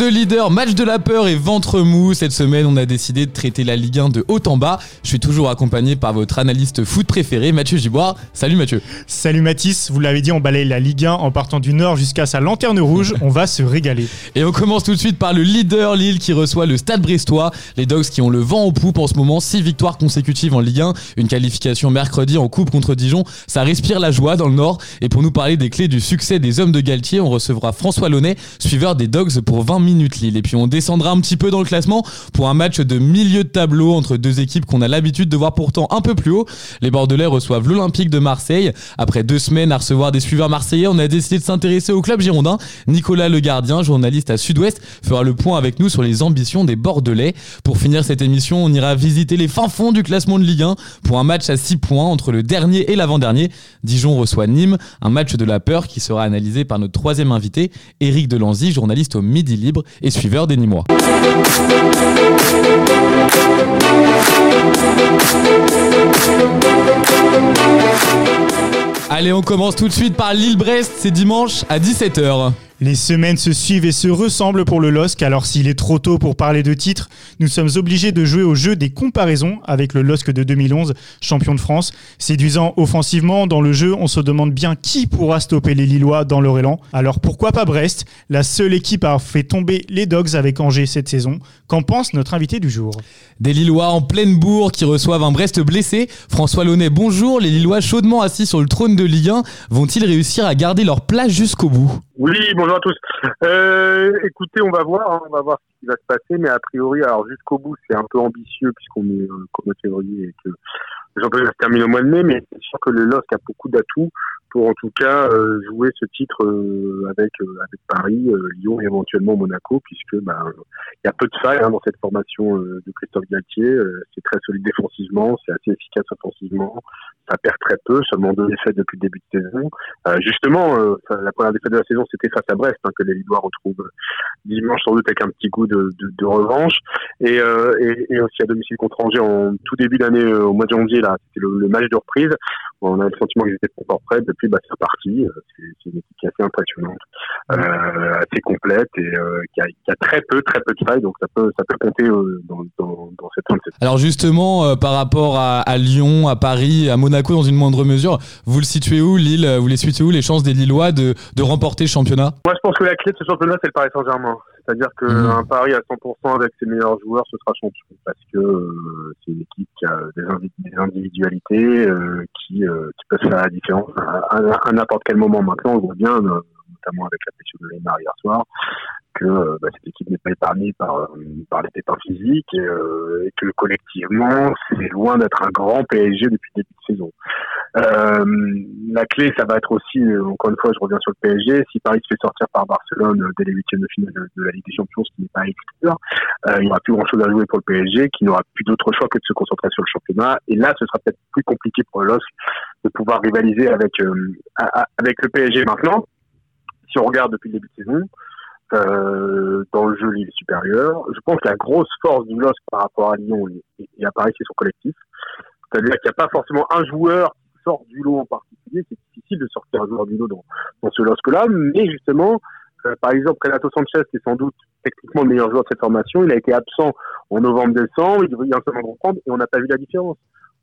de leader, match de la peur et ventre mou. Cette semaine, on a décidé de traiter la Ligue 1 de haut en bas. Je suis toujours accompagné par votre analyste foot préféré, Mathieu Giboire. Salut Mathieu. Salut Mathis, vous l'avez dit, on balaye la Ligue 1 en partant du nord jusqu'à sa lanterne rouge. On va se régaler. Et on commence tout de suite par le leader Lille qui reçoit le Stade Brestois. Les Dogs qui ont le vent au poupe en ce moment, 6 victoires consécutives en Ligue 1, une qualification mercredi en coupe contre Dijon. Ça respire la joie dans le nord. Et pour nous parler des clés du succès des hommes de Galtier, on recevra François Launay, suiveur des Dogs pour 20 minutes Lille. Et puis on descendra un petit peu dans le classement pour un match de milieu de tableau entre deux équipes qu'on a l'habitude de voir pourtant un peu plus haut. Les Bordelais reçoivent l'Olympique de Marseille. Après deux semaines à recevoir des suiveurs marseillais, on a décidé de s'intéresser au club girondin. Nicolas Le Gardien, journaliste à Sud-Ouest, fera le point avec nous sur les ambitions des Bordelais. Pour finir cette émission, on ira visiter les fins fonds du classement de Ligue 1 pour un match à 6 points entre le dernier et l'avant-dernier. Dijon reçoit Nîmes, un match de la peur qui sera analysé par notre troisième invité, Éric Delanzy, journaliste au Midi Libre et suiveur des Nîmois. Allez, on commence tout de suite par Lille-Brest, c'est dimanche à 17h. Les semaines se suivent et se ressemblent pour le LOSC, alors s'il est trop tôt pour parler de titre, nous sommes obligés de jouer au jeu des comparaisons avec le LOSC de 2011, champion de France. Séduisant offensivement, dans le jeu, on se demande bien qui pourra stopper les Lillois dans leur élan. Alors pourquoi pas Brest La seule équipe à fait tomber les Dogs avec Angers cette saison. Qu'en pense notre invité du jour? Des Lillois en pleine bourre qui reçoivent un Brest blessé. François Launay, bonjour. Les Lillois chaudement assis sur le trône de Ligue 1 vont-ils réussir à garder leur place jusqu'au bout? Oui, bonjour à tous. Euh, écoutez, on va voir, hein, on va voir ce qui va se passer, mais a priori, alors jusqu'au bout, c'est un peu ambitieux puisqu'on est euh, comme février et que championnat se termine au mois de mai, mais c'est sûr que le LOSC a beaucoup d'atouts pour en tout cas euh, jouer ce titre euh, avec euh, avec Paris, Lyon et éventuellement Monaco, puisque bah, il y a peu de failles hein, dans cette formation de Christophe Galtier. c'est très solide défensivement, c'est assez efficace offensivement, ça perd très peu, seulement deux défaites depuis le début de saison. justement, la première défaite de la saison, c'était face à Brest, hein, que les Lillois retrouvent dimanche sans doute avec un petit goût de, de, de revanche, et, et, et, aussi à domicile contre Angers en tout début d'année au mois de janvier là, c'était le, le match de reprise. On a le sentiment qu'ils étaient encore prêts bah, c'est parti. Euh, c'est une équipe qui est assez impressionnante, euh, assez complète et euh, qui a, qui, a, très peu, très peu de failles, donc ça peut, ça peut compter euh, dans, dans, dans cette Alors justement, euh, par rapport à, à, Lyon, à Paris, à Monaco dans une moindre mesure, vous le situez où, Lille Vous les situez où les chances des Lillois de, de remporter le championnat? Moi, je pense que la clé de ce championnat, c'est le Paris Saint-Germain. C'est-à-dire qu'un mmh. Paris à 100% avec ses meilleurs joueurs, ce sera champion. Parce que euh, c'est une équipe qui a des, des individualités euh, qui, euh, qui peuvent faire la différence à, à, n'importe quel moment. Maintenant, on voit bien, euh, notamment avec la pression de Neymar hier soir, que bah, cette équipe n'est pas épargnée par, par les pépins physiques et, et, que collectivement, c'est loin d'être un grand PSG depuis le début de saison. La clé, ça va être aussi, encore une fois, je reviens sur le PSG, si Paris se fait sortir par Barcelone dès les huitièmes de finale de, la Ligue des Champions, ce qui n'est pas exclure, il n'y aura plus grand-chose à jouer pour le PSG, qui n'aura plus d'autre choix que de se concentrer sur le championnat. Et là, ce sera peut-être plus compliqué pour le LOSC de pouvoir rivaliser avec, avec le PSG maintenant. Si on regarde depuis le début de saison, euh, dans le jeu Lille supérieur. Je pense que la grosse force du LOSC par rapport à Lyon et, à Paris, c'est son collectif. C'est-à-dire qu'il n'y a pas forcément un joueur sort du lot en particulier. C'est difficile de sortir un joueur du lot dans, dans ce LOSC-là, mais justement, euh, par exemple, Renato Sanchez, qui est sans doute techniquement le meilleur joueur de cette formation, il a été absent en novembre-décembre, il vient seulement reprendre et on n'a pas vu la différence.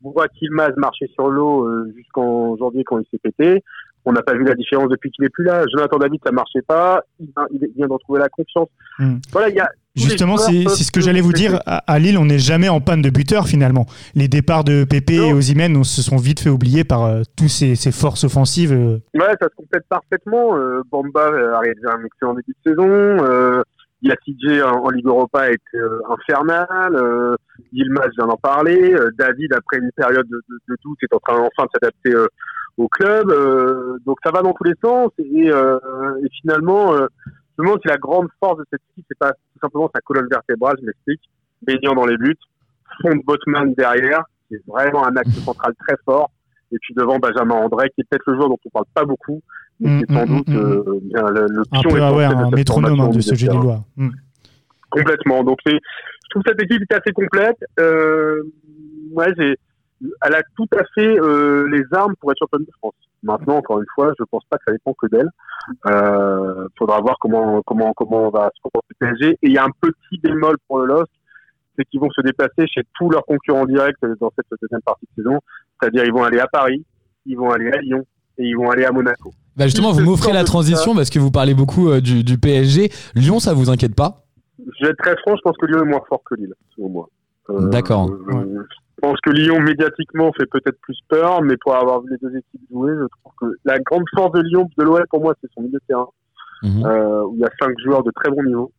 On voit Kilmaz marcher sur l'eau euh, jusqu'en janvier quand il s'est pété on n'a pas vu la différence depuis qu'il est plus là. Jonathan David, ça marchait pas. Il, vient de retrouver la confiance. Hmm. Voilà, il y a Justement, c'est ce que j'allais vous dire. À, Lille, on n'est jamais en panne de buteur finalement. Les départs de Pépé et Ozimène se sont vite fait oublier par euh, tous ces, ces, forces offensives. Euh. Ouais, ça se complète parfaitement. Euh, Bamba a réalisé un excellent début de saison. Euh, CJ en, en, Ligue Europa a été infernal. Euh, Yilmaz vient d'en parler. David, après une période de, de, de doute, est en train enfin de s'adapter au club. Euh, donc ça va dans tous les sens. Et, euh, et finalement, euh, je me demande si la grande force de cette équipe, c'est pas tout simplement sa colonne vertébrale, je m'explique, baignant dans les buts, fond de Botman derrière, qui est vraiment un axe central très fort. Et puis devant Benjamin André, qui est peut-être le joueur dont on parle pas beaucoup, mais qui est sans mmh, doute mmh, euh, bien, le, le pion un peu, ouais, un métronome hein, de ce jeu Lillois. Mmh. Complètement. Donc c'est, je trouve cette équipe est assez complète. Euh, ouais, j'ai elle a tout à fait euh, les armes pour être championne de France. Maintenant, encore une fois, je pense pas que ça dépend que d'elle. Euh, faudra voir comment comment comment on va se comporter le PSG. Et il y a un petit bémol pour le LOSC, c'est qu'ils vont se déplacer chez tous leurs concurrents directs dans cette deuxième partie de saison. C'est-à-dire, ils vont aller à Paris, ils vont aller à Lyon et ils vont aller à Monaco. Bah justement, vous m'offrez la transition parce que vous parlez beaucoup euh, du, du, PSG. Lyon, ça vous inquiète pas? Je vais être très franc, je pense que Lyon est moins fort que Lille, selon moi. Euh, D'accord. Je pense que Lyon médiatiquement fait peut-être plus peur, mais pour avoir vu les deux équipes jouer, je trouve que la grande force de Lyon, de l'OL pour moi, c'est son milieu de terrain, mhm. euh, où il y a cinq joueurs de très bon niveau.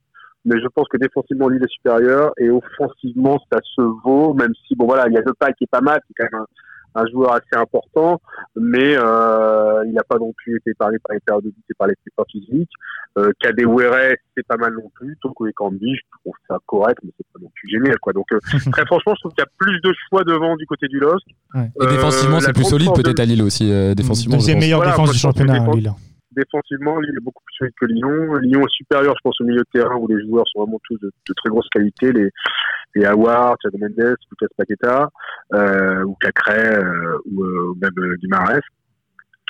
Mais je pense que défensivement, Lille est supérieur et offensivement, ça se vaut, même si bon voilà, il y a deux pas qui est pas mal, c'est quand même un, un joueur assez important, mais euh, il n'a pas non plus été parlé par les périodes de et par les efforts physiques. Euh, Kadewere, c'est pas mal non plus. Toko et Cambi, je trouve ça correct, mais c'est pas non plus génial. Quoi. Donc euh, très franchement, je trouve qu'il y a plus de choix devant du côté du LOSC. Ouais. Et défensivement, euh, c'est plus solide peut-être à Lille aussi. Euh, défensivement, deuxième meilleure défense du championnat, à Lille défensivement, Lille est beaucoup plus solide que Lyon. Lyon est supérieur, je pense, au milieu de terrain où les joueurs sont vraiment tous de, très grosse qualité. Les, les Howard, Thiago Mendes, Lucas Paqueta, euh, ou Cacré, euh, ou, euh, même euh, Guimarães.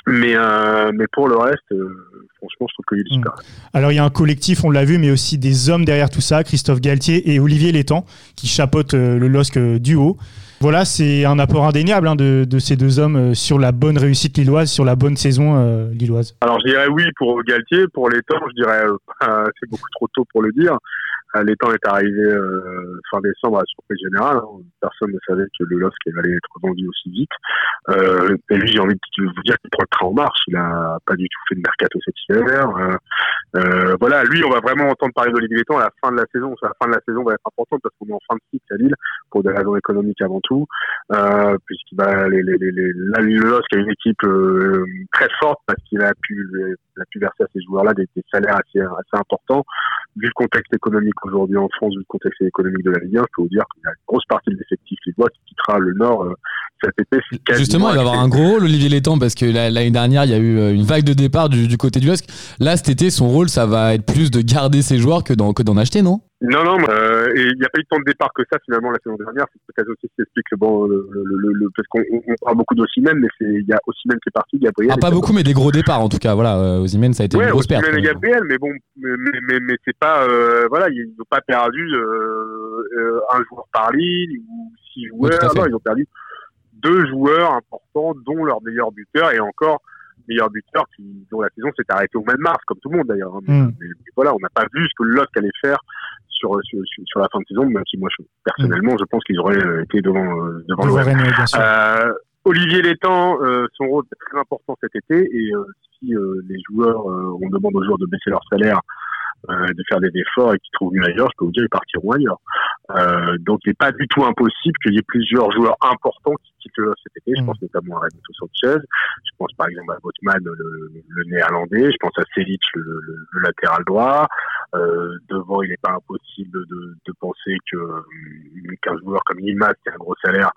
Mais, euh, mais pour le reste, franchement, je trouve que Lille est hmm. super. Alors, il y a un collectif, on l'a vu, mais aussi des hommes derrière tout ça, Christophe Galtier et Olivier Létang, qui chapeautent le LOSC du haut. Voilà, c'est un apport indéniable hein, de, de, ces deux hommes euh, sur la bonne réussite lilloise, sur la bonne saison euh, lilloise. Alors je dirais oui pour Galtier, pour temps, je dirais euh, c'est beaucoup trop tôt pour le dire. Euh, L'étang est arrivé euh, fin décembre à la surprise générale. Hein. Personne ne savait que le LOSC allait être vendu aussi vite. Euh, et lui, j'ai envie de vous dire qu'il prend le train en marche. Il a pas du tout fait de mercato cet hiver. Euh, euh, voilà, lui, on va vraiment entendre parler d'Olivier Létang à la fin de la saison. La fin de la saison va être importante parce qu'on est en fin de cycle à Lille pour des raisons économiques avant tout. Euh, puisqu'il va, les, les, les, le LOSC a une équipe très forte parce qu'il a pu, a pu verser à ces joueurs-là des, des, salaires assez, assez importants. Vu le contexte économique aujourd'hui en France, vu le contexte économique de la Ligue 1, je peux vous dire qu'il y a une grosse partie de l'effectif voit qui quittera le Nord euh, cet été. Justement, il va avoir un gros rôle, Olivier Létang, parce que l'année dernière, il y a eu euh, une vague de départ du, du côté du LOSC. Là, cet été, son rôle, ça va être plus de garder ses joueurs que d'en acheter, non? Non, non, euh, et il n'y a pas eu tant de départ que ça finalement la saison dernière. C'est peut-être aussi ce qui explique bon, le, le, le, parce qu'on on parle beaucoup d'Ossimène, mais il y a Ossimène qui est parti, Gabriel. Ah, pas beaucoup, mais des gros départs en tout cas. Voilà, euh, Ossimène, ça a été ouais, une grosse perte. et Gabriel, mais bon, mais, mais, mais c'est pas, euh, voilà, ils n'ont pas perdu euh, euh, un joueur par ligne ou six joueurs. non, ils ont perdu deux joueurs importants, dont leur meilleur buteur et encore meilleur buteur qui, dont la saison s'est arrêtée au mois de mars, comme tout le monde d'ailleurs. Hein. Mm. Mais, voilà, on n'a pas vu ce que l'autre allait faire sur, sur, sur, la fin de saison, même si moi, je, personnellement, je pense qu'ils auraient euh, été devant, euh, devant euh, Olivier Létang, euh, son rôle est très important cet été et si les joueurs, on demande aux joueurs de baisser leur salaire, de faire des efforts et qu'ils trouvent mieux ailleurs, je peux vous dire ils partiront ailleurs. donc il n'est pas du tout impossible qu'il y ait plusieurs joueurs importants qui quittent cet été. Je mm. pense notamment à Renato Sanchez, je pense par exemple à Botman, le, le, néerlandais, je pense à Selic, le, le, le latéral droit, euh, devant, il n'est pas impossible de, de penser que euh, qu'un joueur comme Yilmaz, qui a un gros salaire,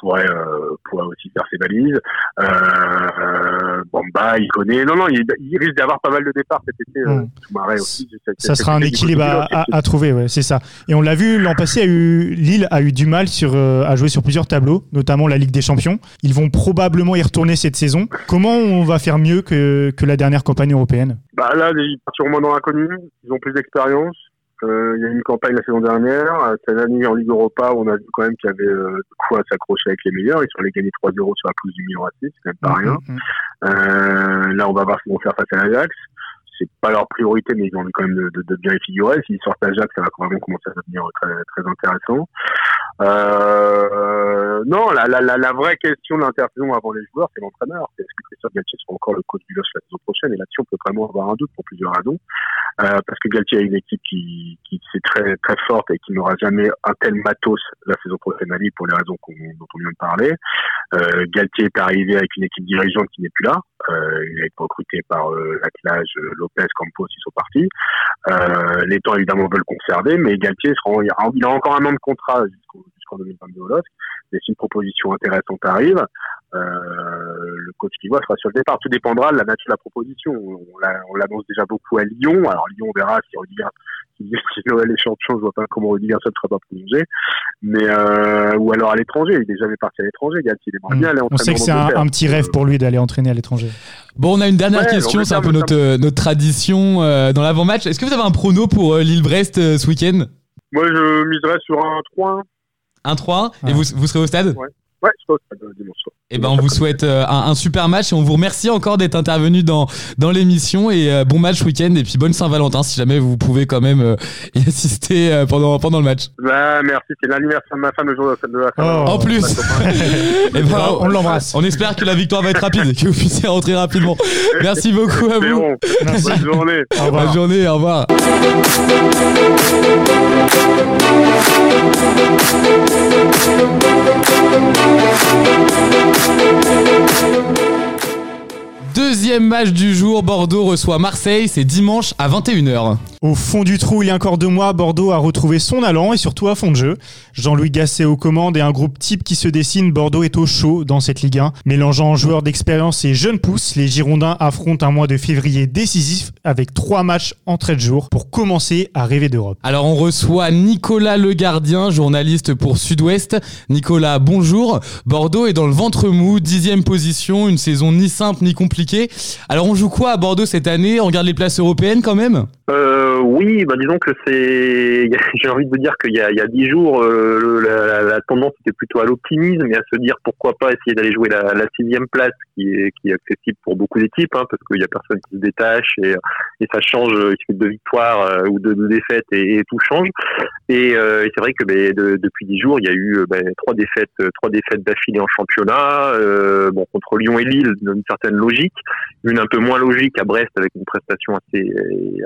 pourrait euh, pourrait aussi faire ses valises. Euh, Bamba, il connaît. Non, non, il, il risque d'avoir pas mal de départs cet été. Euh, mmh. aussi. ça sera un équilibre à, à, trouver, ouais, c'est ça. Et on l'a vu l'an passé, a eu, Lille a eu du mal sur à jouer sur plusieurs tableaux, notamment la Ligue des Champions. Ils vont probablement y retourner cette saison. Comment on va faire mieux que que la dernière campagne européenne? Bah là, ils partent sûrement dans l'inconnu. Ils ont plus d'expérience. Euh, il y a eu une campagne la saison dernière. Cette année en Ligue Europa, on a vu quand même qu'il y avait euh, de quoi s'accrocher avec les meilleurs. Ils sont allés gagner 3-0 sur la pousse du Milan AC, c'est quand même pas rien. Mm, mm, mm. Euh, là, on va voir ce qu'ils vont faire face à l'Ajax. C'est pas leur priorité, mais ils ont envie quand même de, bien y figurer. S'ils sortent l'Ajax, ça va vraiment commencer à devenir très, très intéressant. Euh, non, la, la, la, vraie question de l'intersaison avant les joueurs, c'est l'entraîneur. Est-ce que Christophe Galtier sera encore le coach du LOS la saison prochaine? Et là-dessus, on peut vraiment avoir un doute pour plusieurs raisons. Euh, parce que Galtier a une équipe qui, qui c'est très très forte et qui n'aura jamais un tel matos la saison prochaine à Lille pour les raisons dont on vient de parler. Euh, Galtier est arrivé avec une équipe dirigeante qui n'est plus là. Euh, il a été recruté par euh, l'attelage Lopez, Campos, ils sont partis. Euh, les temps évidemment veulent conserver, mais Galtier sera, il, a, il encore un an de contrat jusqu'en 2022 au LOSC. Et si une proposition intéressante arrive, euh, le coach qui voit sera sur le départ. Tout dépendra de la nature de la proposition. On l'annonce déjà beaucoup à Lyon. Alors Lyon, on verra si Rudiger, si, si Noël est champion, je vois pas comment Rudiger ne sera pas prolongé. Mais euh, ou alors à l'étranger. Il est jamais parti à l'étranger. Il aimerait bien aller On sait que c'est un, petit rêve pour lui d'aller entraîner à l'étranger. Bon, on a une dernière question. C'est un peu notre, notre tradition euh, dans l'avant-match. Est-ce que vous avez un prono pour euh, Lille-Brest euh, ce week-end? Moi, je miserais sur un 3 1 3 Et vous, vous serez au stade? Ouais. Ouais, je pense dimanche soir. Et ben, on vous souhaite euh, un, super match et on vous remercie encore d'être intervenu dans, dans l'émission et euh, bon match week-end et puis bonne Saint-Valentin si jamais vous pouvez quand même euh, y assister pendant, pendant le match. Bah, merci, c'est l'anniversaire de ma femme le jour de la fin. Oh. En plus, et ben, on, l'embrasse. On espère que la victoire va être rapide, que vous puissiez rentrer rapidement. Merci beaucoup à vous. Bonne journée. Bonne journée, au revoir. Thank you. Deuxième match du jour, Bordeaux reçoit Marseille, c'est dimanche à 21h. Au fond du trou, il y a encore deux mois, Bordeaux a retrouvé son allant et surtout à fond de jeu. Jean-Louis Gasset aux commandes et un groupe type qui se dessine, Bordeaux est au chaud dans cette Ligue 1. Mélangeant joueurs d'expérience et jeunes pousses, les Girondins affrontent un mois de février décisif avec trois matchs en 13 jours pour commencer à rêver d'Europe. Alors on reçoit Nicolas Le Gardien, journaliste pour Sud-Ouest. Nicolas, bonjour. Bordeaux est dans le ventre mou, dixième position, une saison ni simple ni compliquée. Alors on joue quoi à Bordeaux cette année? On regarde les places européennes quand même? Euh, oui, bah disons que c'est. J'ai envie de vous dire qu'il y a, dix jours, euh, la, tendance était plutôt à l'optimisme et à se dire pourquoi pas essayer d'aller jouer la, sixième place, qui est, accessible pour beaucoup d'équipes, hein, parce qu'il y a personne qui se détache et, ça change. Il suffit de victoires euh, ou de, de défaites et, tout change. Et, euh, c'est vrai que ben, de, depuis dix jours, il y a eu ben, trois défaites, trois défaites d'affilée en championnat. bon, contre Lyon et Lille, d'une certaine logique, une un peu moins logique à Brest avec une prestation assez,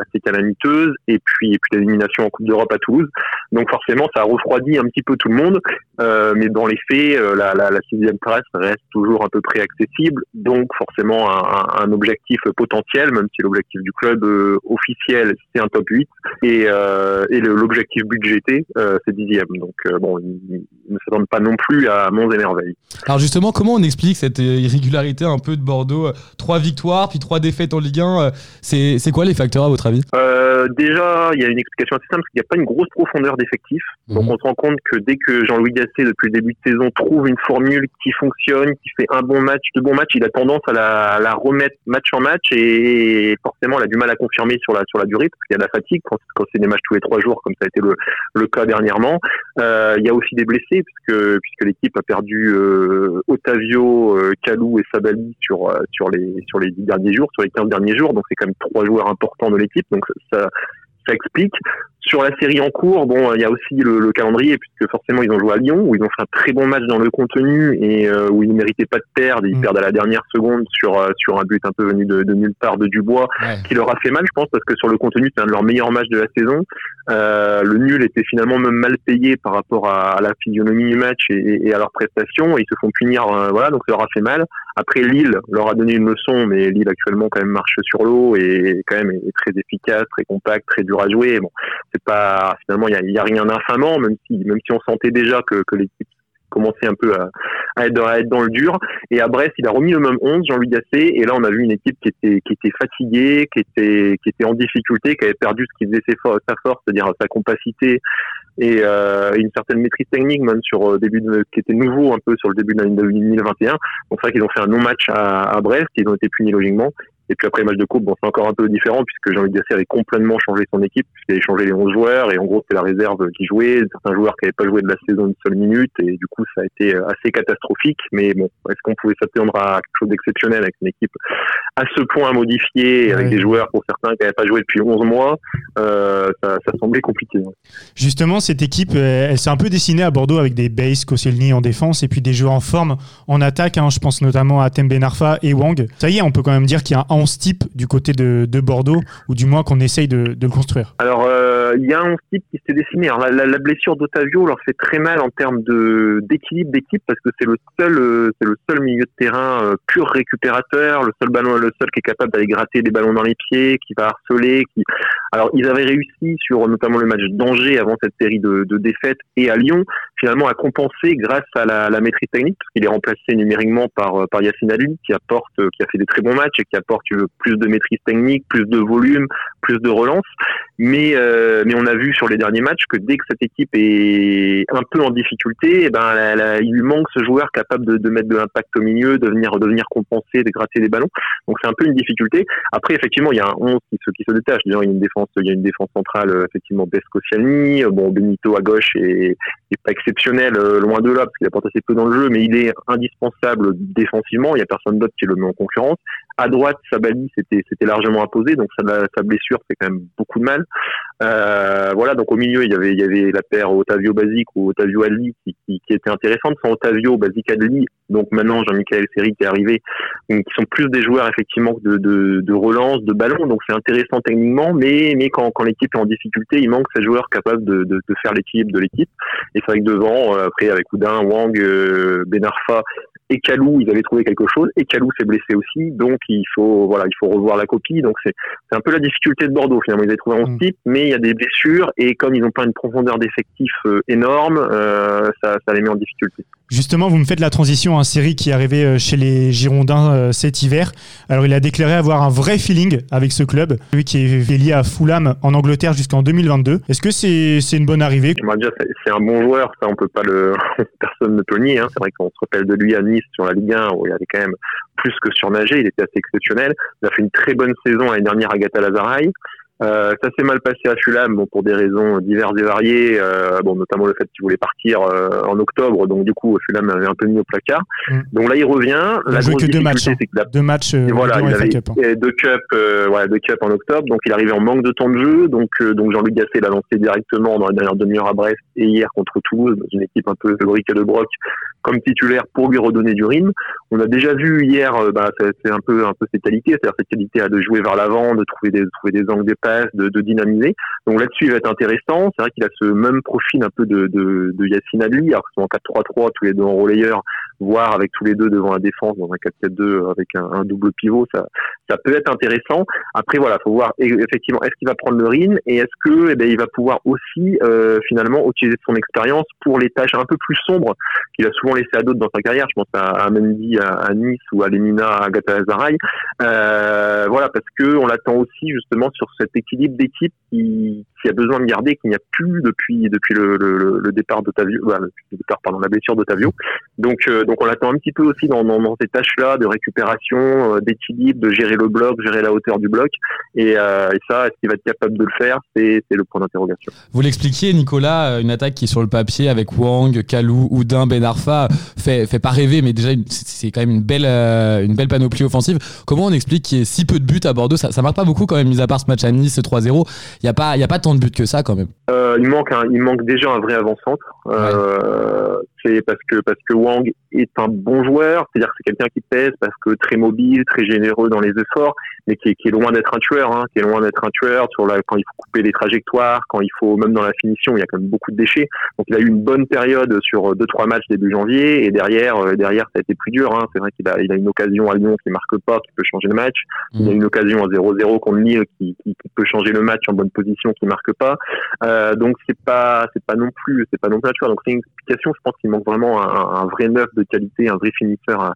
assez calamiteuse et puis, et puis l'élimination en Coupe d'Europe à Toulouse. Donc forcément, ça a refroidi un petit peu tout le monde, euh, mais dans les faits, euh, la, la, la, sixième place reste toujours à peu près accessible, donc forcément un, objectif potentiel, même si l'objectif du club euh, officiel c'est un top 8 et, euh, et l'objectif budgété euh, c'est dixième. Donc bon, il, ne s'attendent pas non plus à monts et merveilles. Alors justement, comment on explique cette irrégularité un peu de Bordeaux Trois victoires puis trois défaites en Ligue 1, c'est quoi les facteurs à votre avis? Déjà, il y a une explication assez simple, qu'il n'y a pas une grosse profondeur d'effectifs. Mhm. Donc on se rend compte que dès que Jean-Louis Gasset, depuis le début de saison, trouve une formule qui fonctionne, qui fait un bon match, de bons matchs, il a tendance à la, la, remettre match en match et forcément, il a du mal à confirmer sur la, sur la durée, parce qu'il y a de la fatigue quand, quand c'est des matchs tous les trois jours, comme ça a été le, le cas dernièrement. Euh, il y a aussi des blessés, puisque, puisque l'équipe a perdu euh, Otavio, euh, Kalou et Sabali sur, euh, sur, les, sur les dix derniers jours, sur les 15 derniers jours. Donc c'est quand même trois joueurs importants de l'équipe. Donc ça, ça explique. Sur la série en cours, bon, il y a aussi le, le, calendrier puisque forcément ils ont joué à Lyon où ils ont fait un très bon match dans le contenu et euh, où ils ne méritaient pas de perdre. Ils mm. perdent à la dernière seconde sur euh, sur un but un peu venu de, de nulle part de Dubois qui leur a fait mal, je pense, parce que sur le contenu c'est un de leurs meilleurs matchs de la saison. Euh, le nul était finalement même mal payé par rapport à, à la physionomie du match et, et, à leurs prestations. Et ils se font punir, voilà, donc ça leur a fait mal. Après Lille leur a donné une leçon, mais Lille actuellement quand même marche sur l'eau et quand même est très efficace, très compact, très dur à jouer. Bon, c'est pas finalement il y a, rien d'infamant, même si même si on sentait déjà que, l'équipe commençait un peu à, être, dans le dur. Et à Brest, il a remis le même 11, Jean-Louis Gasset. Et là, on a vu une équipe qui était, fatiguée, qui était, en difficulté, qui avait perdu ce qui faisait sa force, c'est-à-dire sa compacité et euh, une certaine maîtrise technique même sur euh, début de, qui était nouveau un peu sur le début de l'année 2021. Donc c'est vrai qu'ils ont fait un non-match à, à Brest, ils ont été punis logiquement. Et puis après le match de coupe, bon, c'est encore un peu différent puisque Jean-Luc Gasset avait complètement changé son équipe, puisqu'il avait changé les 11 joueurs et en gros c'est la réserve qui jouait, certains joueurs qui n'avaient pas joué de la saison une seule minute et du coup ça a été assez catastrophique. Mais bon, est-ce qu'on pouvait s'attendre à quelque chose d'exceptionnel avec une équipe à ce point modifiée, avec des joueurs pour certains qui n'avaient pas joué depuis 11 mois euh, ça, ça, semblait compliqué. Justement, cette équipe, elle, s'est un peu dessinée à Bordeaux avec des Bass, Koscielny en défense et puis des joueurs en forme en attaque. Hein, je pense notamment à Tembe Narfa et Wang. Ça y est, on peut quand même dire qu'il y a un 11 type du côté de, de Bordeaux, ou du moins qu'on essaye de, le construire Alors, euh, il y a un 11 type qui s'est dessiné. La, blessure d'Otavio leur fait très mal en termes d'équilibre d'équipe parce que c'est le seul, euh, le seul milieu de terrain euh, pur récupérateur, le seul ballon, le seul qui est capable d'aller gratter des ballons dans les pieds, qui va harceler, Alors ils avaient réussi sur notamment le match d'Angers avant cette série de, défaites et à Lyon finalement à compenser grâce à la, maîtrise technique parce qu'il est remplacé numériquement par par Yacine Ali qui apporte qui a fait des très bons matchs et qui apporte plus de maîtrise technique, plus de volume, plus de relance. Mais euh, mais on a vu sur les derniers matchs que dès que cette équipe est un peu en difficulté, eh ben il lui manque ce joueur capable de, de mettre de l'impact au milieu, de venir de venir compenser, de gratter des ballons. Donc c'est un peu une difficulté. Après effectivement il y a un 11 qui se qui se détache. il y a une défense il y a une défense centrale euh, effectivement Besco Cialmi, bon Benito à gauche est, est pas exceptionnel euh, loin de là parce qu'il apporte assez peu dans le jeu, mais il est indispensable défensivement. Il y a personne d'autre qui le met en concurrence. À droite, Sabali, c'était largement imposé, donc sa, sa blessure fait quand même beaucoup de mal. Euh, voilà, donc au milieu, il y avait il y avait la paire Otavio Basic ou Otavio Adli qui, qui, qui était intéressante. Sans Otavio Basic Adli, donc maintenant Jean-Michel Seri qui est arrivé, qui sont plus des joueurs effectivement de, de, relance, de ballon, donc c'est intéressant techniquement, mais mais quand, l'équipe est en difficulté, il manque ces joueurs capables de, de, faire l'équipe de l'équipe. Et c'est vrai que devant, euh, après avec Oudin, Wang, euh, Benarfa et Kalou, ils avaient trouvé quelque chose, et Kalou s'est blessé aussi, donc il faut voilà, il faut revoir la copie. Donc c'est un peu la difficulté de Bordeaux finalement. Ils avaient trouvé un mm. type, mais il y a des blessures, et comme ils n'ont pas une profondeur d'effectif euh, énorme, euh, ça, ça les met en difficulté. Justement, vous me faites la transition à un série qui est arrivé euh, chez les Girondins cet hiver. Alors, il a déclaré avoir un vrai feeling avec ce club, lui qui est lié à Fulham en Angleterre jusqu'en 2022. Est-ce que c'est une bonne arrivée? C'est un bon joueur, ça on peut pas le personne ne peut nier. Hein. C'est vrai qu'on se rappelle de lui à Nice sur la Ligue 1 où il avait quand même plus que surnagé, il était assez exceptionnel. Il a fait une très bonne saison l'année dernière à Gata Lazaray. Euh, ça s'est mal passé à Fulham, bon, pour des raisons diverses et variées, euh, bon, notamment le fait qu'il voulait partir euh, en octobre, donc du coup Fulham avait un peu mis au placard. Mm. Donc là il revient. Il a joué que deux matchs, hein. deux matchs. Voilà, il avait Cup, hein. deux cups, voilà, deux cups en octobre, donc il arrivait en manque de temps de jeu, donc donc Jean-Luc Gasset l'a lancé directement dans la dernière demi-heure à Brest et hier contre Toulouse, dans une équipe un peu fabrique de Broc, comme titulaire pour lui redonner du rythme. On a déjà vu hier, bah, c'est un peu un peu ses qualités, c'est-à-dire cette qualité à de jouer vers l'avant, de trouver des de trouver des angles des passes, de, de dynamiser. Donc là-dessus, il va être intéressant. C'est vrai qu'il a ce même profil un peu de, de, de Yacine Adli, alors qu'ils sont en 4-3-3, tous les deux en relayeur, voire avec tous les deux devant la défense dans un 4-4-2 avec un, double pivot, ça, ça peut être intéressant. Après, voilà, faut voir effectivement est-ce qu'il va prendre le RIN et est-ce que eh ben, il va pouvoir aussi euh, finalement utiliser son expérience pour les tâches un peu plus sombres qu'il a souvent laissé à d'autres dans sa carrière. Je pense à, Mendy à, Nice ou à Lemina à Galatasaray. Euh, voilà, parce que on l'attend aussi justement sur cet équilibre d'équipe qui, qui, a besoin de garder, qu'il n'y a plus depuis depuis le, le, le départ d'Otavio, bah, le départ pardon la blessure d'Otavio. Donc euh, donc on l'attend un petit peu aussi dans, dans, dans ces tâches-là de récupération, euh, d'équilibre, de gérer le bloc, gérer la hauteur du bloc. Et, euh, ça, est-ce qu'il va être capable de le faire? C'est le point d'interrogation. Vous l'expliquiez, Nicolas, une attaque qui est sur le papier avec Wang, Kalou, Oudin, Ben Arfa fait, fait pas rêver, mais déjà c'est quand même une belle, une belle panoplie offensive. Comment on explique qu'il y ait si peu de buts à Bordeaux? Ça, ça marque pas beaucoup quand même, mis à part ce match à Nice 3-0. Il n'y a, pas, y a pas de buts que ça quand même. il, manque il manque déjà un vrai avant-centre. C'est parce que, parce que Wang est un bon joueur, c'est-à-dire que c'est quelqu'un qui pèse parce que très mobile, très généreux dans les efforts, mais qui est, qui est loin d'être un tueur, hein, qui est loin d'être un tueur sur la, quand il faut couper les trajectoires, quand il faut même dans la finition, il y a quand même beaucoup de déchets. Donc il a eu une bonne période sur deux trois matchs début janvier et derrière euh, derrière ça a été plus dur. Hein. C'est vrai qu'il a il a une occasion à Lyon qui marque pas, qui peut changer le match. Il a mmh. une occasion à 0-0 contre Lille qui, qui, peut changer le match en bonne position, qui marque pas. Euh, donc c'est pas c'est pas non plus c'est pas non plus Donc c'est une explication. Je pense qu'il manque vraiment un, vrai neuf de qualité, un vrai finisseur à,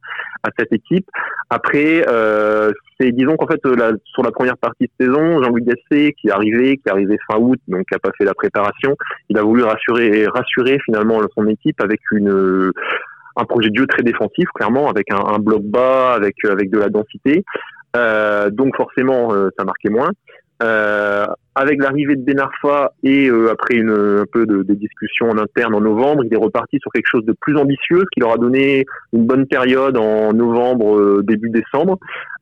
cette équipe. Après euh, c'est disons qu'en fait sur la première partie de saison, Jean-Louis Gasset qui est arrivé, qui est arrivé fin août, donc qui a pas fait la préparation, il a voulu rassurer rassurer finalement son équipe avec un projet de jeu très défensif, clairement, avec un, un bloc bas, avec avec de la densité. Euh, donc forcément, euh, ça marquait moins. Euh, avec l'arrivée de Benarfa et euh, après une, un peu de, de discussions en interne en novembre, il est reparti sur quelque chose de plus ambitieux, ce qui leur a donné une bonne période en novembre, euh, début décembre,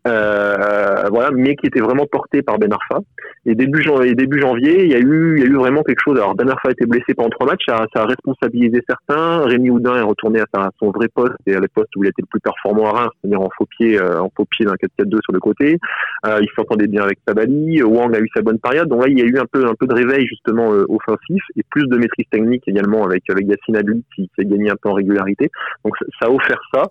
euh, voilà, mais qui était vraiment porté par Ben Arfa. Et début, janvier, début janvier, il y a eu, il y a eu vraiment quelque chose. Alors Ben Arfa a été blessé pendant trois matchs, ça, a responsabilisé certains. Rémi Houdin est retourné à, son vrai poste et à la poste où il était le plus performant à Reims, c'est-à-dire en faux pied, en faux pied d'un 4-4-2 sur le côté. il s'entendait bien avec Sabali. Wang a eu sa bonne période. Donc il y a eu un peu, un peu de réveil justement offensif et plus de maîtrise technique également avec avec Yassine Adli qui, qui, a gagné un peu en régularité. Donc ça a offert ça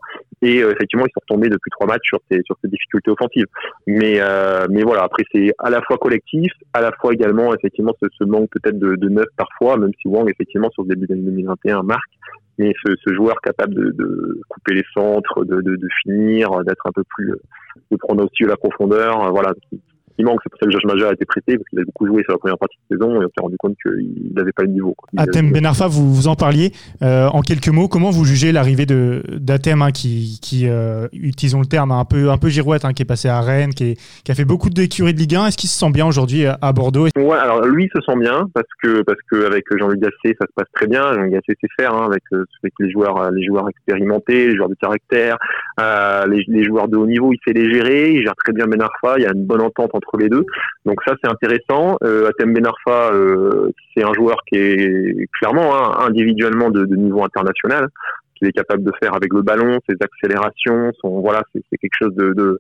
et effectivement ils sont retombés depuis trois matchs sur ces sur ces difficultés offensives. Mais mais voilà, après c'est à la fois collectif, à la fois également effectivement ce, manque peut-être de, neuf parfois, même si Wang effectivement sur ce début d'année 2021 marque mais ce, joueur capable de, couper les centres, de, de finir, d'être un peu plus, de prendre aussi la profondeur, voilà, il manque. C'est pour ça que Josh Maja a été prêté, parce qu'il a beaucoup joué sur la première partie de saison et on s'est rendu compte qu'il n'avait pas le niveau. Atem Benarfa, vous, vous en parliez. Euh, en quelques mots, comment vous jugez l'arrivée d'Atem, hein, qui, qui euh, utilisons le terme, un peu, un peu girouette, hein, qui est passé à Rennes, qui, qui a fait beaucoup d'écuries de Ligue 1. Est-ce qu'il se sent bien aujourd'hui à, Bordeaux? Ouais, alors lui se sent bien, parce que parce qu'avec Jean-Luc Gasset, ça se passe très bien. Jean-Luc Gasset sait faire, hein, avec, euh, avec, les, joueurs, les joueurs expérimentés, les joueurs de caractère, les, les, joueurs de haut niveau, il sait les gérer, il gère très bien Benarfa, il y a une bonne entente entre Donc ça, c'est intéressant. Euh, Atem Benarfa, euh, c'est un joueur qui est clairement hein, individuellement de, niveau international qu'il est capable de faire avec le ballon, ses accélérations, voilà, c'est quelque chose de,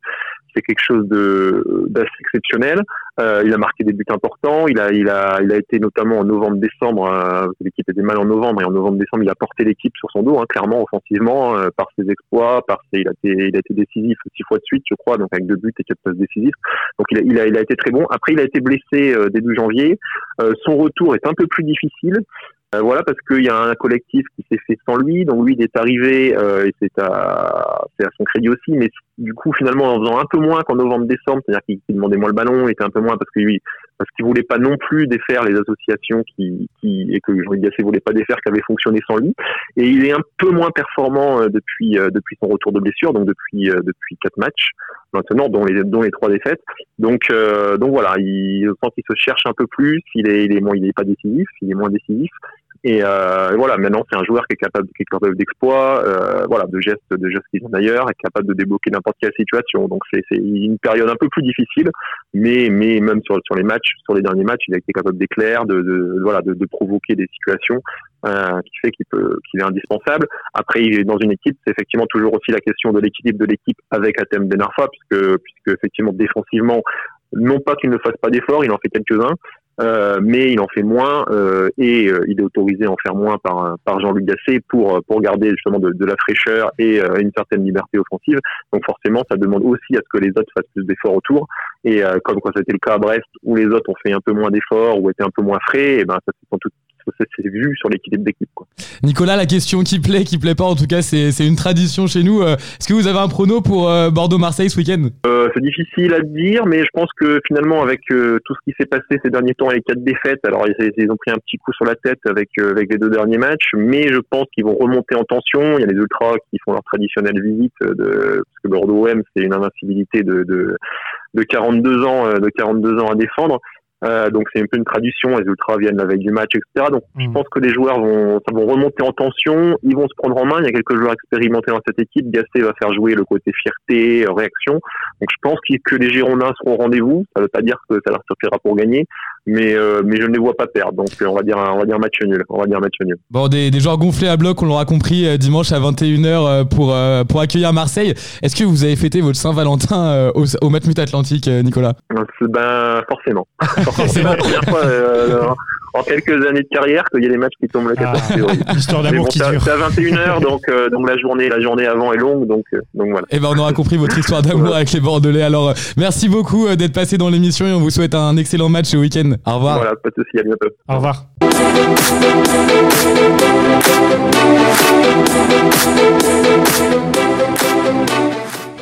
c'est quelque chose de d'assez exceptionnel. Euh, il a marqué des buts importants. Il a il a il a été notamment en novembre-décembre. Euh, l'équipe était mal en novembre et en novembre-décembre, il a porté l'équipe sur son dos, hein, clairement offensivement euh, par ses exploits, par il a été il a été décisif six fois de suite, je crois, donc avec deux buts et quatre passes décisives. Donc il a il a, il a été très bon. Après, il a été blessé euh, début janvier. son retour est un peu plus difficile. Euh, voilà, parce qu'il y a un collectif qui s'est fait sans lui, donc lui il est arrivé euh, et c'est à, c'est à son crédit aussi, mais du coup finalement en faisant un peu moins qu'en novembre-décembre, c'est-à-dire qu'il demandait moins le ballon, il était un peu moins parce que lui, parce qu'il voulait pas non plus défaire les associations qui, qui et que Jean-Luc Gasset voulait pas défaire, qui avaient fonctionné sans lui, et il est un peu moins performant euh, depuis depuis son retour de blessure, donc depuis depuis quatre matchs maintenant, dont les dont les trois défaites. Donc donc voilà, il, je pense qu'il se cherche un peu plus, il est il est moins il est pas décisif, il est moins décisif. Euh, et, voilà, maintenant c'est un joueur qui est capable, qui est capable d'exploits, euh, voilà, de gestes, de gestes qui viennent d'ailleurs, est capable de débloquer n'importe quelle situation. Donc c'est une période un peu plus difficile, mais mais même sur sur les matchs, sur les derniers matchs, il a été capable d'éclair, de, de, voilà, de, de, provoquer des situations euh, qui fait qu'il peut qu'il est indispensable. Après, il est dans une équipe, c'est effectivement toujours aussi la question de l'équilibre de l'équipe avec Atem Benarfa, puisque puisque effectivement défensivement, non pas qu'il ne fasse pas d'efforts, il en fait quelques-uns, euh, mais il en fait moins euh, et euh, il est autorisé à en faire moins par, par Jean-Luc Gasset pour, pour garder justement de, de la fraîcheur et une certaine liberté offensive. Donc forcément, ça demande aussi à ce que les autres fassent plus d'efforts autour. Et comme quoi c'était le cas à Brest, où les autres ont fait un peu moins d'efforts ou étaient un peu moins frais, et ben ça c'est sans c'est vu sur l'équilibre d'équipe. Nicolas, la question qui plaît, qui plaît pas, en tout cas, c'est une tradition chez nous. Euh, est-ce que vous avez un prono pour euh, Bordeaux-Marseille ce week-end? Euh, C'est difficile à dire, mais je pense que finalement, avec tout ce qui s'est passé ces derniers temps et les quatre défaites, alors ils, ont pris un petit coup sur la tête avec, avec les deux derniers matchs, mais je pense qu'ils vont remonter en tension. Il y a les Ultras qui font leur traditionnelle visite, de, parce que Bordeaux-M, c'est une invincibilité de, de, de 42 ans, de 42 ans à défendre. Euh, donc c'est un peu une tradition, les ultras viennent la veille du match, etc. Donc je mm. pense que les joueurs vont, vont remonter en tension, ils vont se prendre en main. Il y a quelques joueurs expérimentés dans cette équipe. Gasset va faire jouer le côté fierté, réaction. Donc je pense que les Girondins seront au rendez-vous. Ça ne veut pas dire que ça leur suffira pour gagner, mais euh, mais je ne les vois pas perdre. Donc on va dire on va dire match nul. On va dire match nul. Bon, des, des joueurs gonflés à bloc, on l'aura compris euh, dimanche à 21h pour pour accueillir Marseille. Est-ce que vous avez fêté votre Saint-Valentin au, au Matmut Atlantique, Nicolas? Ben forcément. c'est la première fois euh, en quelques années de carrière qu'il y a des matchs qui tombent le 14 ah. Histoire d'amour qui dure. C'est à 21h, donc, euh, donc la journée, la journée avant est longue, donc, euh, donc voilà. Et eh ben on aura compris votre histoire d'amour avec les Bordelais. Alors merci beaucoup d'être passé dans l'émission et on vous souhaite un excellent match ce week-end. Au revoir. Voilà, pas de soucis, à bientôt. Au revoir.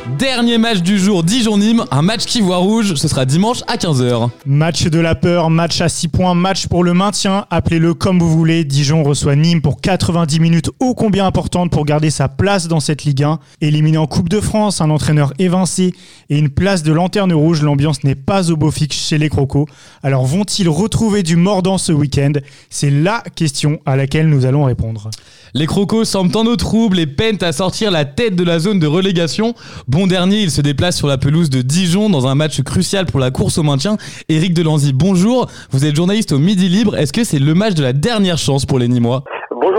Dernier match du jour, Dijon-Nîmes, un match qui voit rouge, ce sera dimanche à 15h. Match de la peur, match à 6 points, match pour le maintien, appelez-le comme vous voulez. Dijon reçoit Nîmes pour 90 minutes ô combien importantes pour garder sa place dans cette Ligue 1. Éliminé en Coupe de France, un entraîneur évincé et une place de lanterne rouge, l'ambiance n'est pas au beau fixe chez les Crocos. Alors vont-ils retrouver du mordant ce week-end? C'est la question à laquelle nous allons répondre. Les Crocos semblent en eau trouble et peinent à sortir la tête de la zone de relégation. Bon dernier, il se déplace sur la pelouse de Dijon dans un match crucial pour la course au maintien. Éric Delanzy, bonjour. Vous êtes journaliste au Midi Libre. Est-ce que c'est le match de la dernière chance pour les Nîmois?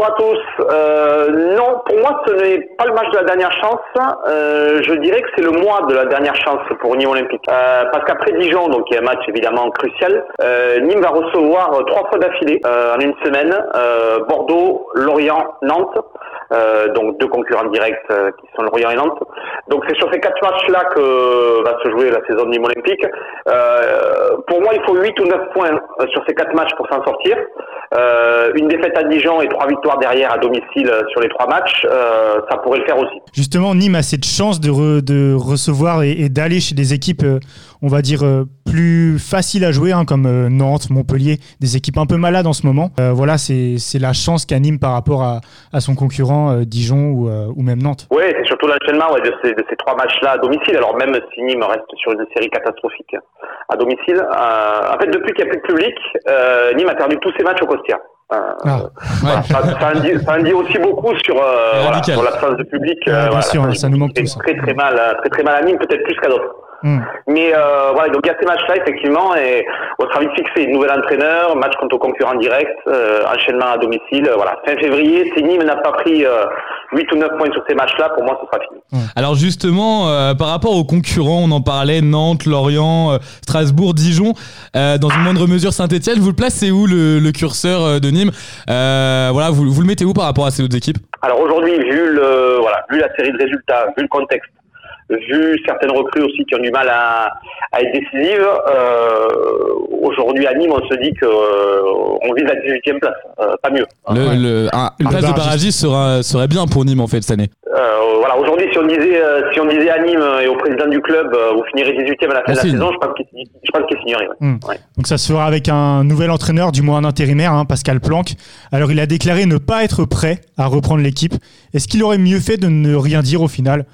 À tous. Euh, non, pour moi, ce n'est pas le match de la dernière chance. Euh, je dirais que c'est le mois de la dernière chance pour Nîmes Olympique. Euh, parce qu'après Dijon, donc il y a un match évidemment crucial, Nîmes va recevoir trois fois d'affilée en une semaine Bordeaux, Lorient, Nantes. donc deux concurrents directs qui sont Lorient et Nantes. Donc c'est sur ces quatre matchs-là que va se jouer la saison de Nîmes Olympique. pour moi, il faut 8 ou 9 points sur ces quatre matchs pour s'en sortir. Une défaite à Dijon et trois victoires derrière à domicile euh, sur les trois matchs, euh, ça pourrait le faire aussi. Justement, Nîmes a cette chance de, de recevoir et, d'aller chez des équipes, on va dire, plus faciles à jouer, hein, comme Nantes, Montpellier, des équipes un peu malades en ce moment. voilà, c'est la chance qu'a Nîmes par rapport à, à son concurrent Dijon ou, ou, même Nantes. Oui, c'est surtout l'enchaînement ouais, de, de ces trois matchs-là à domicile. Alors même si Nîmes reste sur une série catastrophique à domicile, en fait, depuis qu'il n'y a plus de public, Nîmes a perdu tous ses matchs au Costia. Euh, ah, ça, en dit, aussi beaucoup sur, euh, l'absence de public. Euh, bien sûr, ça nous manque tous. Très très mal, très très mal à Nîmes, peut-être plus qu'à d'autres. Hmm. Mais euh, voilà, donc il y a ces matchs-là, effectivement, et au travail fixé, nouvel entraîneur, match contre concurrent direct, euh, enchaînement à domicile. Euh, voilà, fin février, si Nîmes n'a pas pris 8 ou 9 points sur ces matchs-là, pour moi, ce sera fini. Hmm. Alors justement, par rapport aux concurrents, on en parlait, Nantes, Lorient, Strasbourg, Dijon, dans une moindre mesure Saint-Etienne, vous le placez où le, curseur de Nîmes? Voilà, vous, vous le mettez où par rapport à ces autres équipes? Alors aujourd'hui, vu, le, voilà, vu la série de résultats, vu le contexte, vu certaines recrues aussi qui ont du mal à, à être décisives, euh, aujourd'hui à Nîmes, on se dit qu'on euh, vise la 18e place, euh, pas mieux. Le, le, une place de barragiste sera, serait bien pour Nîmes en fait cette année. Euh, voilà, aujourd'hui, si on disait, euh, si on disait à Nîmes et au président du club, vous finirez 18e à la fin de la saison, je pense qu'il signerait. Hmm. Donc ça se fera avec un nouvel entraîneur, du moins un intérimaire, hein, Pascal Planck. Alors il a déclaré ne pas être prêt à reprendre l'équipe. Est-ce qu'il aurait mieux fait de ne rien dire au final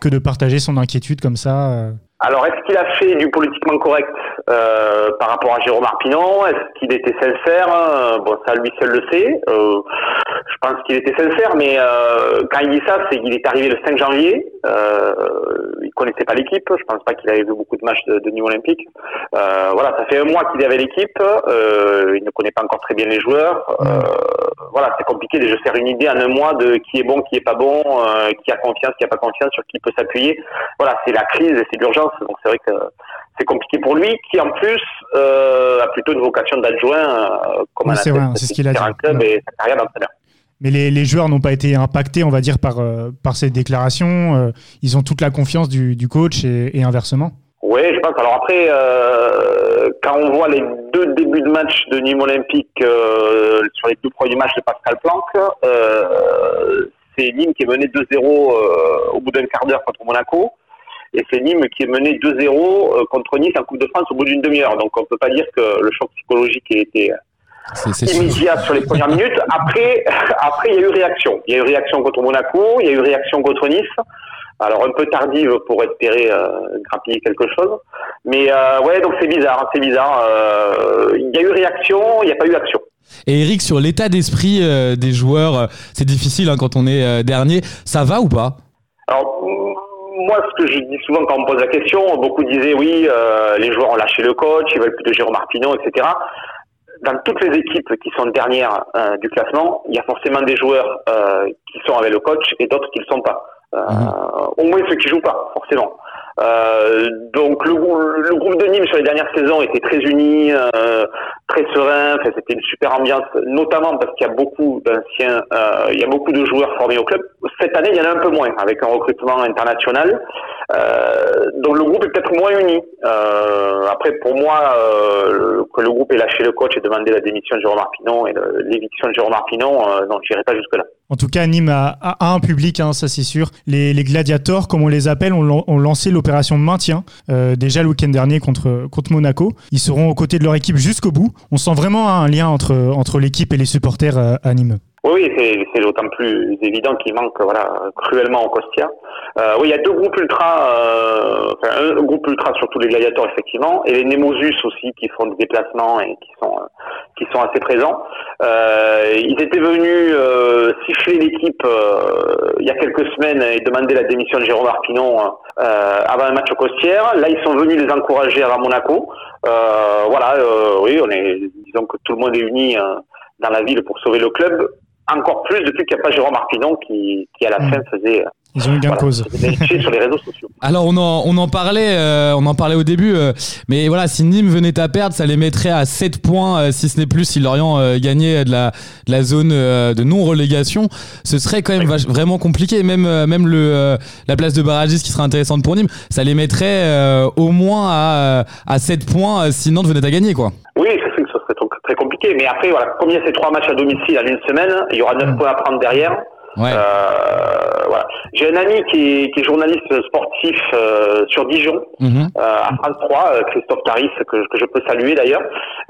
que de partager son inquiétude comme ça alors, est-ce qu'il a fait du politiquement correct euh, par rapport à Jérôme Arpinon? Est-ce qu'il était sincère? Bon, ça lui seul le sait. Euh, je pense qu'il était sincère, mais euh, quand il dit ça, c'est qu'il est arrivé le 5 janvier. Il connaissait pas l'équipe. Je pense pas qu'il avait vu beaucoup de matchs de, niveau olympique. Voilà, ça fait un mois qu'il avec l'équipe. il ne connaît pas encore très bien les joueurs. voilà, c'est compliqué de se faire une idée en un mois de qui est bon, qui est pas bon, qui a confiance, qui a pas confiance, sur qui peut s'appuyer. Voilà, c'est la crise c'est l'urgence donc c'est vrai que c'est compliqué pour lui, qui en plus euh, a plutôt une vocation d'adjoint euh, comme oui, c'est vrai, c'est ce qu'il a dit. club et sa carrière d'entraîneur. Mais les, les, joueurs n'ont pas été impactés, on va dire, par, euh, par ces déclarations. ils ont toute la confiance du, du coach et, et, inversement. Oui, je pense. Alors après, quand on voit les deux débuts de match de Nîmes Olympique sur les deux premiers matchs de Pascal Planck, c'est Nîmes qui est mené 2-0 au bout d'un quart d'heure contre Monaco et c'est Nîmes qui est mené 2-0 euh, contre Nice en Coupe de France au bout d'une demi-heure. Donc on ne peut pas dire que le choc psychologique ait été euh, immédiat sur les premières minutes. Après, après, il y a eu réaction. Il y a eu réaction contre Monaco, il y a eu réaction contre Nice. Alors un peu tardive pour espérer euh, grappiller quelque chose. Mais euh, ouais, donc c'est bizarre, c'est bizarre. Euh, il y a eu réaction, il n'y a pas eu action. Et Eric, sur l'état d'esprit des joueurs, c'est difficile hein, quand on est dernier. Ça va ou pas? Alors moi, ce que je dis souvent quand on me pose la question, beaucoup disaient oui, euh, les joueurs ont lâché le coach, ils veulent plus de Jérôme Arpinon, etc. Dans toutes les équipes qui sont dernières euh, du classement, il y a forcément des joueurs euh, qui sont avec le coach et d'autres qui ne le sont pas. Mhm. Au moins ceux qui jouent pas, forcément. Euh, donc le, le, groupe de Nîmes sur les dernières saisons était très uni, euh, très serein. C'était une super ambiance, notamment parce qu'il y a beaucoup d'anciens, euh, il y a beaucoup de joueurs formés au club. Cette année, il y en a un peu moins avec un recrutement international. Euh, donc le groupe est peut-être moins uni. Euh, après, pour moi, que le groupe ait lâché le coach et demandé la démission de Jérôme Arpinon et l'éviction de Jérôme Arpinon, non, je n'irai pas jusque là. En tout cas, Nîmes a, un public, hein, ça c'est sûr. Les, gladiators, comme on les appelle, ont, ont lancé l'opération maintien euh, déjà le week-end dernier contre, contre Monaco. Ils seront aux côtés de leur équipe jusqu'au bout. On sent vraiment un lien entre, entre l'équipe et les supporters euh, à Nîmes. Oui, c'est d'autant plus évident qu'il manque voilà, cruellement au Costia. Euh, oui, il y a deux groupes ultra, euh, enfin, un groupe ultra sur tous les gladiateurs effectivement, et les Nemosus aussi qui font des déplacements et qui sont euh, qui sont assez présents. Euh, ils étaient venus euh, siffler l'équipe il y a quelques semaines et demander la démission de Jérôme Arpinon avant un match au Costière. Là, ils sont venus les encourager à Monaco. voilà, oui, on est, disons que tout le monde est uni dans la ville pour sauver le club encore plus depuis qu'il n'y a pas Jérôme Marpinon qui, qui à la Mm. fin faisait Ils ont eu gain de voilà, cause. sur les réseaux sociaux. Alors on en, on en parlait, euh, on en parlait au début, euh, mais voilà, si Nîmes venait à perdre, ça les mettrait à 7 points, euh, si ce n'est plus, si Lorient euh, gagnait de la, de la zone euh, de non-relégation, ce serait quand même vach- vraiment compliqué. Même, euh, même le, euh, la place de barragiste qui serait intéressante pour Nîmes, ça les mettrait euh, au moins à, euh, à 7 points euh, si Nantes venait à gagner, quoi. Oui, très compliqué. Mais après, voilà, comme il y a ces trois matchs à domicile en une semaine, il y aura neuf Mm. points à prendre derrière. Ouais. Euh, voilà. J'ai un ami qui est, qui est journaliste sportif euh, sur Dijon, euh, à France 3, euh, Christophe Taris, que, que je peux saluer d'ailleurs,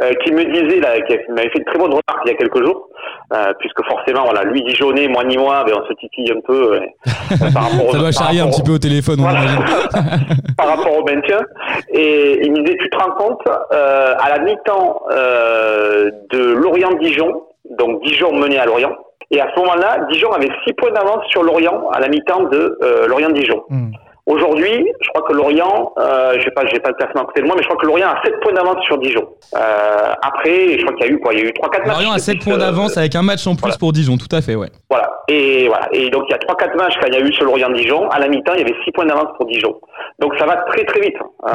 euh, qui me disait, là, qui m'avait fait une très bonne remarque il y a quelques jours, euh, puisque forcément, voilà, lui Dijonais, moi ni moi, ben, on se titille un peu euh, par rapport au- Ça doit par charrier un rapport petit au- peu au téléphone, on voilà. par rapport au maintien. Et il me disait, tu te rends compte, euh, à la mi-temps euh, de Lorient-Dijon, donc Dijon menait à Lorient, et à ce moment-là, Dijon avait 6 points d'avance sur Lorient à la mi-temps de euh, Lorient-Dijon. Mm. Aujourd'hui, je crois que Lorient, euh, je sais pas, j'ai pas le classement à côté de moi, mais je crois que Lorient a 7 points d'avance sur Dijon. Euh, après, je crois qu'il y a eu quoi? Il y a eu 3-4 matchs. Lorient a 7 depuis points d'avance avec un match en plus voilà. pour Dijon, tout à fait, ouais. Voilà. Et voilà. Et donc il y a 3-4 matchs quand il y a eu ce Lorient-Dijon. À la mi-temps, il y avait 6 points d'avance pour Dijon. Donc ça va très très vite. Euh,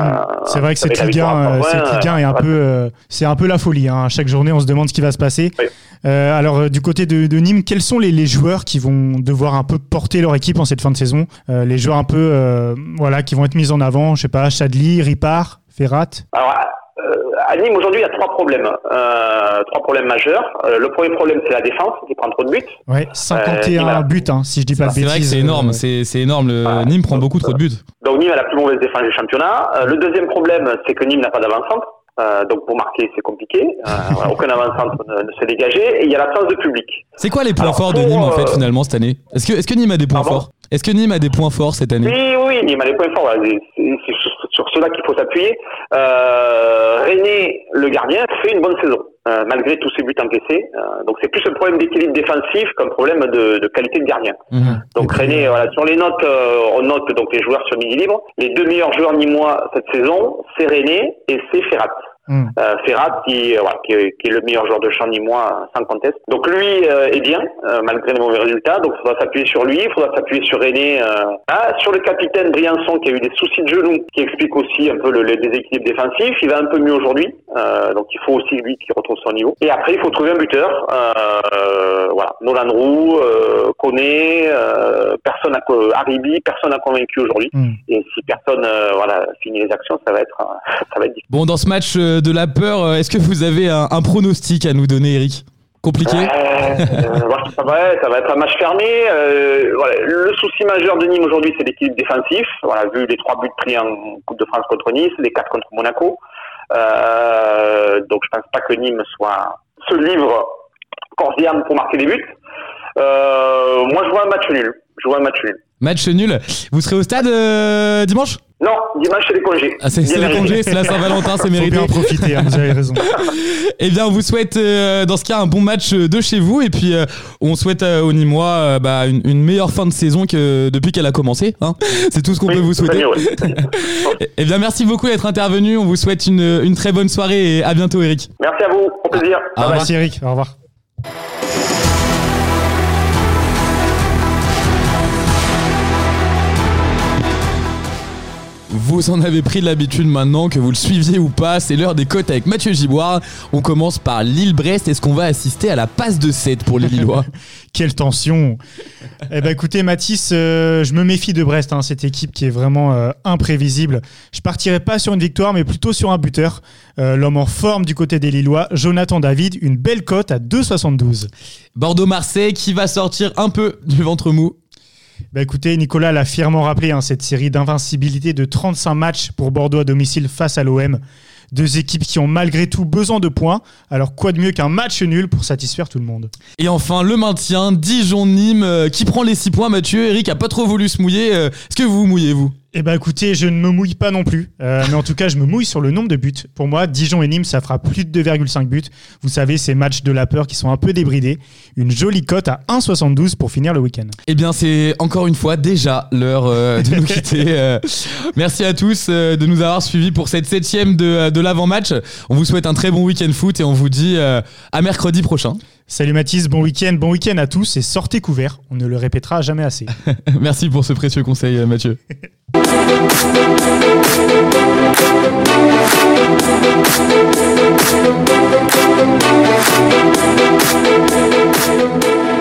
C'est vrai que cette Ligue 1, victoire à euh, trois cette points, Ligue 1 est un peu, euh, c'est un peu la folie. hein. Chaque journée, on se demande ce qui va se passer. Oui. Euh, alors, du côté de, de Nîmes, quels sont les, les joueurs qui vont devoir un peu porter leur équipe en cette fin de saison? Euh, Les joueurs un peu, euh, voilà, qui vont être mis en avant. Je sais pas, Chadli, Ripard, Ferrat. Alors, euh, à Nîmes, aujourd'hui, il y a trois problèmes. Euh, trois problèmes majeurs. Euh, le premier problème, c'est la défense, qui prend trop de buts. Ouais, 51 Nîmes a- buts, hein, si je dis pas de C'est bêtises. vrai que c'est énorme, euh, c'est c'est énorme. Le. Nîmes prend beaucoup trop de buts. Donc Nîmes a la plus mauvaise défense du championnat. Euh, le deuxième problème, c'est que Nîmes n'a pas d'avant-centre. Euh, donc pour marquer, c'est compliqué. Euh, voilà, aucun avant-centre ne, ne se dégager. Et il y a l'absence de public. C'est quoi les points Alors, forts de Nîmes en fait euh, finalement cette année? Est-ce que, est que Nîmes a des points Pardon? forts? Est-ce que Nîmes a des points forts cette année Oui, oui, Nîmes a les points forts. voilà. C'est sur, cela qu'il faut s'appuyer. Euh, René, le gardien, fait une bonne saison. euh, malgré tous ses buts encaissés. Euh, donc c'est plus un problème d'équilibre défensif qu'un problème de, de qualité de gardien. Mhm. Donc René, voilà, sur les notes, euh, on note donc les joueurs sur midi libre. Les deux meilleurs joueurs nîmois cette saison, c'est René et c'est Ferrat. Hum. Euh, Ferrat qui, euh, voilà, qui, est, qui est le meilleur joueur de champ nîmois euh, sans conteste. Donc lui euh, est bien euh, malgré les mauvais résultats. Donc il faudra s'appuyer sur lui, il faudra s'appuyer sur René. euh. Ah, sur le capitaine Briançon qui a eu des soucis de genoux, qui explique aussi un peu le, le déséquilibre défensif. Il va un peu mieux aujourd'hui, euh, donc il faut aussi lui qui retrouve son niveau. Et après il faut trouver un buteur. Euh, voilà, Nolan Roux, euh, Koné, euh, personne a Haribi, personne n'a convaincu aujourd'hui. Hum. Et si personne euh, voilà finit les actions, ça va être ça va être difficile. Bon, dans ce match euh, de la peur, euh, est-ce que vous avez un, un pronostic à nous donner, Eric? Compliqué Euh, ça, va, ça va être un match fermé. Euh, voilà, le souci majeur de Nîmes aujourd'hui, c'est l'équilibre défensif. Voilà, vu les trois buts pris en Coupe de France contre Nice, les quatre contre Monaco. Euh, donc je pense pas que Nîmes soit se livre corps pour marquer des buts. Euh, moi, je vois un match nul. Je vois un match nul. Match nul. Vous serez au stade dimanche? Non, dimanche c'est les congés. ah, C'est Bien c'est le mérité. congé, c'est la Saint-Valentin, c'est Faut mérité. bien en profiter, hein, vous avez raison. Eh bien, on vous souhaite euh, dans ce cas un bon match euh, de chez vous et puis euh, on souhaite euh, aux Nîmois euh, bah, une, une meilleure fin de saison que depuis qu'elle a commencé. hein. C'est tout ce qu'on Oui, peut vous souhaiter. ouais. Eh- Eh bien, merci beaucoup d'être intervenu. On vous souhaite une, une très bonne soirée et à bientôt, Eric. Merci à vous, au plaisir. Au revoir. Merci Eric, au revoir. Vous en avez pris l'habitude maintenant, que vous le suiviez ou pas. C'est l'heure des cotes avec Mathieu Giboire. On commence par Lille-Brest. Est-ce qu'on va assister à la passe de 7 pour les Lillois? Quelle tension Eh ben écoutez Mathis, euh, je me méfie de Brest, hein, cette équipe qui est vraiment euh, imprévisible. Je partirai pas sur une victoire, mais plutôt sur un buteur. Euh, L'homme en forme du côté des Lillois, Jonathan David, une belle cote à 2,72. Bordeaux-Marseille qui va sortir un peu du ventre mou. Bah écoutez, Nicolas l'a fièrement rappelé, hein, cette série d'invincibilité de 35 matchs pour Bordeaux à domicile face à l'OM. Deux équipes qui ont malgré tout besoin de points. Alors quoi de mieux qu'un match nul pour satisfaire tout le monde? Et enfin, le maintien, Dijon-Nîmes euh, qui prend les 6 points. Mathieu, Eric a pas trop voulu se mouiller. Euh, Est-ce que vous vous mouillez, vous? Eh ben écoutez, je ne me mouille pas non plus, Euh, mais en tout cas, je me mouille sur le nombre de buts. Pour moi, Dijon et Nîmes, ça fera plus de 2,5 buts. Vous savez, ces matchs de la peur qui sont un peu débridés. Une jolie cote à 1,72 pour finir le week-end. Eh bien, c'est encore une fois déjà l'heure euh, de nous quitter. Euh, merci à tous de nous avoir suivis pour cette septième de, de l'avant-match. On vous souhaite un très bon week-end foot et on vous dit à mercredi prochain. Salut Mathis, bon week-end, bon week-end à tous et sortez couverts, on ne le répétera jamais assez. Merci pour ce précieux conseil euh, Mathieu.